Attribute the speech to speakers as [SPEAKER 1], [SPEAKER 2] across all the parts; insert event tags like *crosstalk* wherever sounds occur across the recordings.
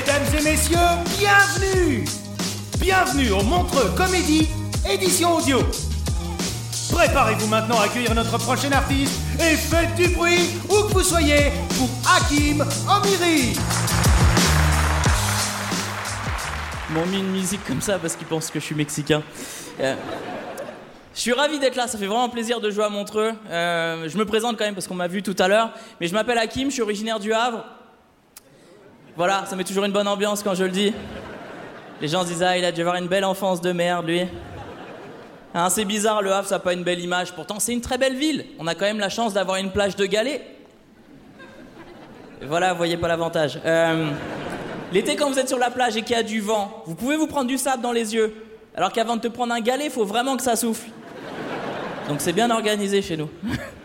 [SPEAKER 1] Mesdames et messieurs, bienvenue Bienvenue au Montreux Comédie, édition audio. Préparez-vous maintenant à accueillir notre prochain artiste et faites du bruit où que vous soyez pour Hakim Amiri.
[SPEAKER 2] Ils m'ont mis une musique comme ça parce qu'ils pensent que je suis mexicain. Euh, je suis ravi d'être là, ça fait vraiment plaisir de jouer à Montreux. Euh, je me présente quand même parce qu'on m'a vu tout à l'heure, mais je m'appelle Hakim, je suis originaire du Havre. Voilà, ça met toujours une bonne ambiance quand je le dis. Les gens se disent ah il a dû avoir une belle enfance de merde lui. Hein, c'est bizarre, le Havre ça n'a pas une belle image. Pourtant c'est une très belle ville. On a quand même la chance d'avoir une plage de galets. Voilà, vous voyez pas l'avantage. Euh, L'été, quand vous êtes sur la plage et qu'il y a du vent, vous pouvez vous prendre du sable dans les yeux. Alors qu'avant de te prendre un galet, il faut vraiment que ça souffle. Donc c'est bien organisé chez nous. *laughs*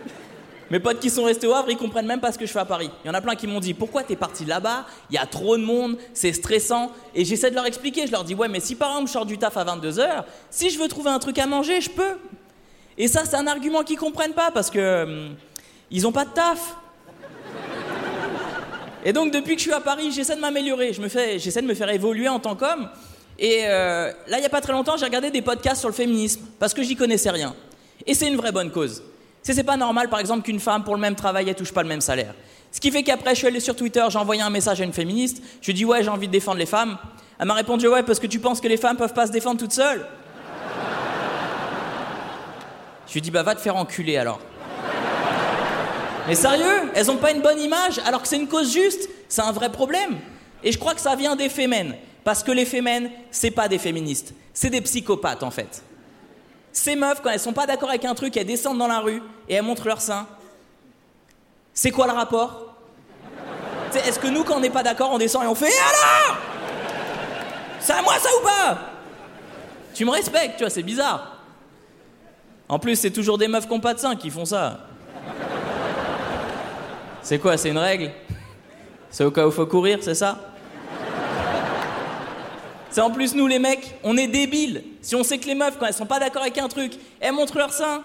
[SPEAKER 2] Mes potes qui sont restés au Havre, ils comprennent même pas ce que je fais à Paris. Il y en a plein qui m'ont dit Pourquoi t'es parti là-bas? Il y a trop de monde, c'est stressant. Et j'essaie de leur expliquer. Je leur dis Ouais, mais si par exemple je sors du taf à 22h, si je veux trouver un truc à manger, je peux. Et ça, c'est un argument qu'ils comprennent pas parce que. hum, ils ont pas de taf. Et donc depuis que je suis à Paris, j'essaie de m'améliorer, je me fais, j'essaie de me faire évoluer en tant qu'homme. Et euh, là, il n'y a pas très longtemps, j'ai regardé des podcasts sur le féminisme parce que j'y connaissais rien. Et c'est une vraie bonne cause. C'est pas normal, par exemple, qu'une femme pour le même travail, elle touche pas le même salaire. Ce qui fait qu'après, je suis allé sur Twitter, j'ai envoyé un message à une féministe. Je lui ai dit ouais, j'ai envie de défendre les femmes. Elle m'a répondu ouais, parce que tu penses que les femmes peuvent pas se défendre toutes seules. Je lui ai dit bah va te faire enculer alors. Mais sérieux, elles ont pas une bonne image alors que c'est une cause juste. C'est un vrai problème. Et je crois que ça vient des fémènes. Parce que les fémènes, c'est pas des féministes. C'est des psychopathes en fait. Ces meufs, quand elles sont pas d'accord avec un truc, elles descendent dans la rue et elles montrent leur sein. C'est quoi le rapport? Est-ce que nous, quand on n'est pas d'accord, on descend et on fait Et alors? C'est à moi ça ou pas? Tu me respectes, tu vois, c'est bizarre. En plus, c'est toujours des meufs qui ont pas de sein qui font ça. C'est quoi, c'est une règle? C'est au cas où faut courir, c'est ça? C'est en plus nous les mecs, on est débiles. Si on sait que les meufs, quand elles sont pas d'accord avec un truc, elles montrent leur sein.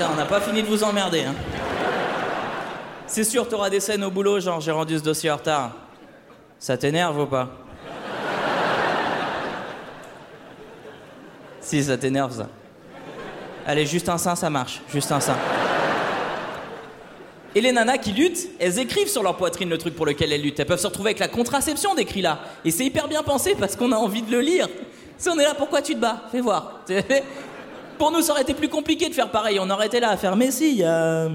[SPEAKER 2] On n'a pas fini de vous emmerder. Hein. C'est sûr, t'auras des scènes au boulot, genre j'ai rendu ce dossier en retard. Ça t'énerve ou pas? Si, ça t'énerve ça. Allez, juste un sein, ça marche. Juste un sein. Et les nanas qui luttent, elles écrivent sur leur poitrine le truc pour lequel elles luttent. Elles peuvent se retrouver avec la contraception d'écrit là. Et c'est hyper bien pensé parce qu'on a envie de le lire. Si on est là, pourquoi tu te bats? Fais voir. *laughs* Pour nous, ça aurait été plus compliqué de faire pareil. On aurait été là à faire, mais si, il y a.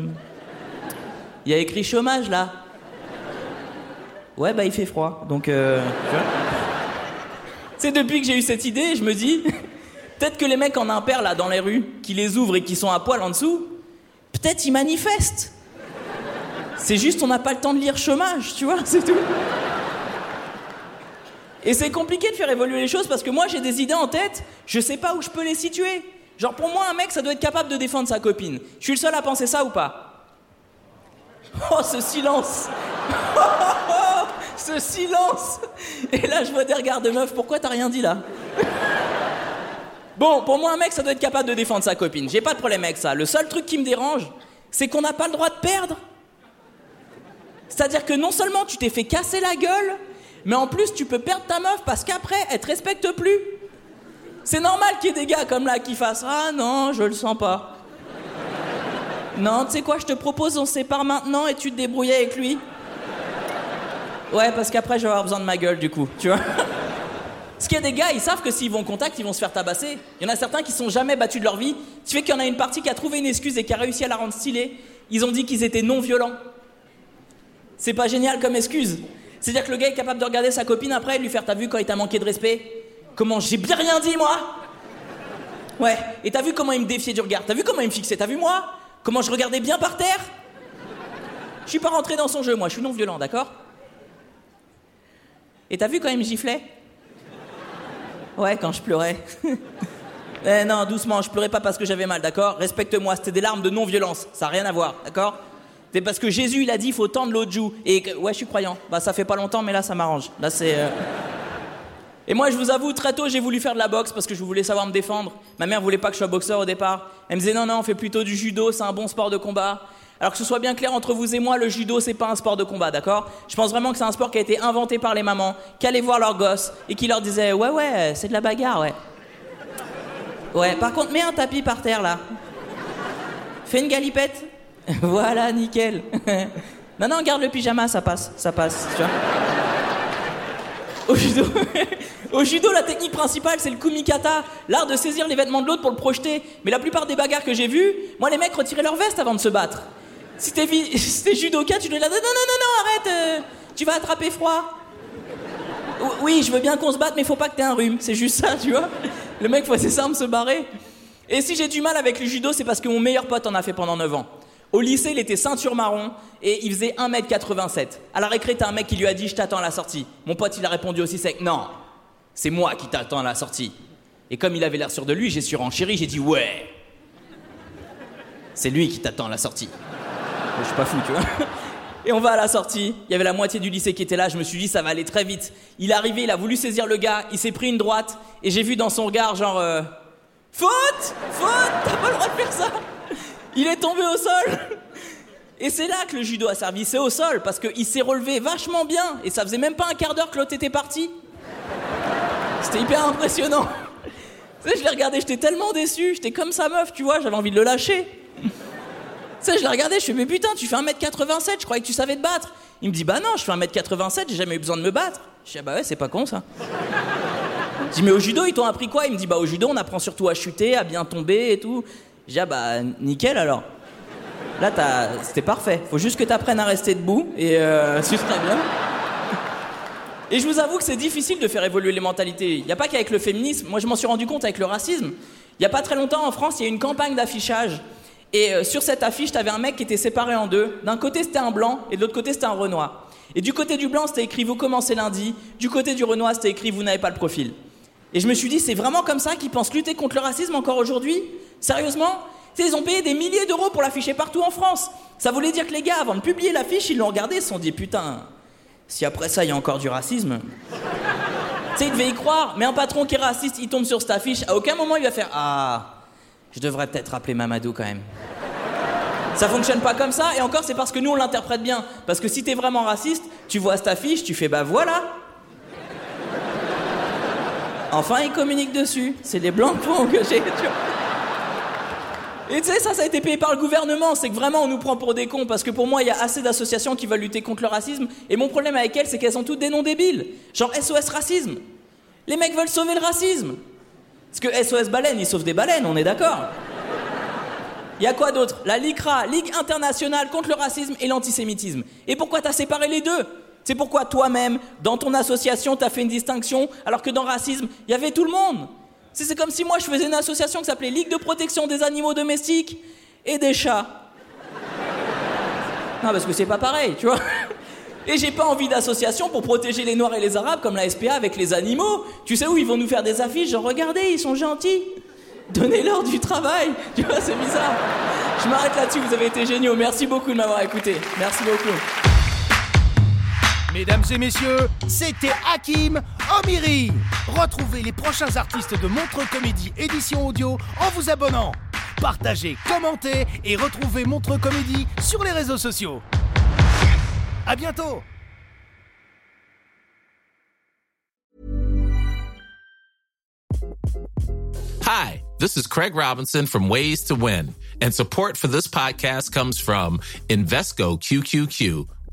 [SPEAKER 2] Y a écrit chômage là. Ouais, bah il fait froid. Donc, euh. C'est depuis que j'ai eu cette idée, je me dis, *laughs* peut-être que les mecs en impair là dans les rues, qui les ouvrent et qui sont à poil en dessous, peut-être ils manifestent. C'est juste on n'a pas le temps de lire chômage, tu vois, *laughs* c'est tout. Et c'est compliqué de faire évoluer les choses parce que moi j'ai des idées en tête, je sais pas où je peux les situer. Genre pour moi un mec ça doit être capable de défendre sa copine. Je suis le seul à penser ça ou pas? Oh ce silence *laughs* Ce silence Et là je vois des regards de meuf, pourquoi t'as rien dit là? Bon, pour moi un mec ça doit être capable de défendre sa copine. J'ai pas de problème avec ça. Le seul truc qui me dérange, c'est qu'on n'a pas le droit de perdre. C'est-à-dire que non seulement tu t'es fait casser la gueule, mais en plus tu peux perdre ta meuf parce qu'après elle te respecte plus. C'est normal qu'il y ait des gars comme là qui fassent Ah non, je le sens pas. Non, tu sais quoi, je te propose, on sépare maintenant et tu te débrouilles avec lui. Ouais, parce qu'après, je vais avoir besoin de ma gueule, du coup, tu vois. Parce qu'il y a des gars, ils savent que s'ils vont en contact, ils vont se faire tabasser. Il y en a certains qui sont jamais battus de leur vie. Tu fais qu'il y en a une partie qui a trouvé une excuse et qui a réussi à la rendre stylée. Ils ont dit qu'ils étaient non violents. C'est pas génial comme excuse. C'est-à-dire que le gars est capable de regarder sa copine après et lui faire T'as vu quand il t'a manqué de respect? Comment J'ai bien rien dit, moi? Ouais, et t'as vu comment il me défiait du regard? T'as vu comment il me fixait? T'as vu moi? Comment je regardais bien par terre? Je suis pas rentré dans son jeu, moi, je suis non violent, d'accord? Et t'as vu quand il me giflait? Ouais, quand je pleurais. *laughs* eh non, doucement, je pleurais pas parce que j'avais mal, d'accord? Respecte-moi, c'était des larmes de non-violence, ça n'a rien à voir, d'accord? C'est parce que Jésus, il a dit, il faut tendre l'autre joue. Et ouais, je suis croyant. Bah, ça fait pas longtemps, mais là, ça m'arrange. Là, c'est. Euh, et moi, je vous avoue, très tôt, j'ai voulu faire de la boxe parce que je voulais savoir me défendre. Ma mère voulait pas que je sois boxeur au départ. Elle me disait non, non, on fait plutôt du judo, c'est un bon sport de combat. Alors que ce soit bien clair entre vous et moi, le judo, c'est pas un sport de combat, d'accord? Je pense vraiment que c'est un sport qui a été inventé par les mamans, qui allaient voir leurs gosses et qui leur disaient Ouais, ouais, c'est de la bagarre, ouais. Ouais, par contre, mets un tapis par terre là. Fais une galipette. *laughs* voilà, nickel. *laughs* non, non, garde le pyjama, ça passe, ça passe, tu vois. Au judo. *laughs* Au judo, la technique principale, c'est le kumikata, l'art de saisir les vêtements de l'autre pour le projeter. Mais la plupart des bagarres que j'ai vues, moi, les mecs retiraient leur veste avant de se battre. Si t'es, judoka, tu dois dire non, non, non, non, arrête, euh, tu vas attraper froid. Oui, je veux bien qu'on se batte, mais faut pas que t'aies un rhume. C'est juste ça, tu vois. Le mec faisait ça, me se barrer. Et si j'ai du mal avec le judo, c'est parce que mon meilleur pote en a fait pendant 9 ans. Au lycée, il était ceinture marron et il faisait 1m87. À la récré, t'as un mec qui lui a dit Je t'attends à la sortie. Mon pote, il a répondu aussi sec Non, c'est moi qui t'attends à la sortie. Et comme il avait l'air sûr de lui, j'ai surenchéri, j'ai dit Ouais. C'est lui qui t'attend à la sortie. Je suis pas fou, tu vois. Et on va à la sortie, il y avait la moitié du lycée qui était là, je me suis dit ça va aller très vite. Il est arrivé, il a voulu saisir le gars, il s'est pris une droite, et j'ai vu dans son regard genre... Euh, Faute Faute T'as pas le droit de faire ça Il est tombé au sol Et c'est là que le judo a servi, c'est au sol, parce qu'il s'est relevé vachement bien, et ça faisait même pas un quart d'heure que l'autre était parti. C'était hyper impressionnant. Tu sais, je l'ai regardé, j'étais tellement déçu, j'étais comme sa meuf, tu vois, j'avais envie de le lâcher. Tu sais, je l'ai regardé, je fais, mais putain, tu fais 1m87, je croyais que tu savais te battre. Il me dit, bah non, je fais 1m87, j'ai jamais eu besoin de me battre. Je dis, ah bah ouais, c'est pas con ça. Je dis, mais au judo, ils t'ont appris quoi? Il me dit, bah au judo, on apprend surtout à chuter, à bien tomber et tout. Je dis, ah bah nickel alors. Là, c'était parfait. Faut juste que tu apprennes à rester debout et euh, *laughs* ce serait bien. Et je vous avoue que c'est difficile de faire évoluer les mentalités. Il n'y a pas qu'avec le féminisme. Moi, je m'en suis rendu compte avec le racisme. Il n'y a pas très longtemps, en France, il y a eu une campagne d'affichage. Et euh, sur cette affiche, tu avais un mec qui était séparé en deux. D'un côté, c'était un blanc, et de l'autre côté, c'était un renoir. Et du côté du blanc, c'était écrit Vous commencez lundi. Du côté du renoir, c'était écrit Vous n'avez pas le profil. Et je me suis dit C'est vraiment comme ça qu'ils pensent lutter contre le racisme encore aujourd'hui? Sérieusement Ils ont payé des milliers d'euros pour l'afficher partout en France. Ça voulait dire que les gars, avant de publier l'affiche, ils l'ont regardé, ils se sont dit Putain, si après ça, il y a encore du racisme. *laughs* tu sais, il devait y croire. Mais un patron qui est raciste, il tombe sur cette affiche. À aucun moment, il va faire Ah, je devrais peut-être appeler Mamadou quand même. Ça fonctionne pas comme ça, et encore c'est parce que nous on l'interprète bien. Parce que si t'es vraiment raciste, tu vois cette affiche, tu fais bah voilà. Enfin, ils communiquent dessus. C'est les blancs que j'ai. Et tu sais, ça, ça a été payé par le gouvernement. C'est que vraiment, on nous prend pour des cons. Parce que pour moi, il y a assez d'associations qui veulent lutter contre le racisme. Et mon problème avec elles, c'est qu'elles ont toutes des noms débiles. Genre SOS Racisme. Les mecs veulent sauver le racisme. Parce que SOS Baleine, ils sauvent des baleines, on est d'accord. Il y a quoi d'autre? La LICRA, Ligue internationale contre le racisme et l'antisémitisme. Et pourquoi t'as séparé les deux? C'est pourquoi toi-même, dans ton association, t'as fait une distinction, alors que dans racisme, il y avait tout le monde. C'est comme si moi je faisais une association qui s'appelait Ligue de protection des animaux domestiques et des chats. Non, parce que c'est pas pareil, tu vois. Et j'ai pas envie d'association pour protéger les Noirs et les Arabes comme la SPA avec les animaux. Tu sais où ils vont nous faire des affiches genre regardez, ils sont gentils. Donnez-leur du travail. Tu vois, c'est bizarre. Je m'arrête là-dessus, vous avez été géniaux. Merci beaucoup de m'avoir écouté. Merci beaucoup.
[SPEAKER 1] Mesdames et messieurs, c'était Hakim Omiri. Retrouvez les prochains artistes de Montre Comédie édition audio en vous abonnant. Partagez, commentez et retrouvez Montre Comédie sur les réseaux sociaux. À bientôt
[SPEAKER 3] Hi, this is Craig Robinson from Ways to Win, and support for this podcast comes from Invesco QQQ,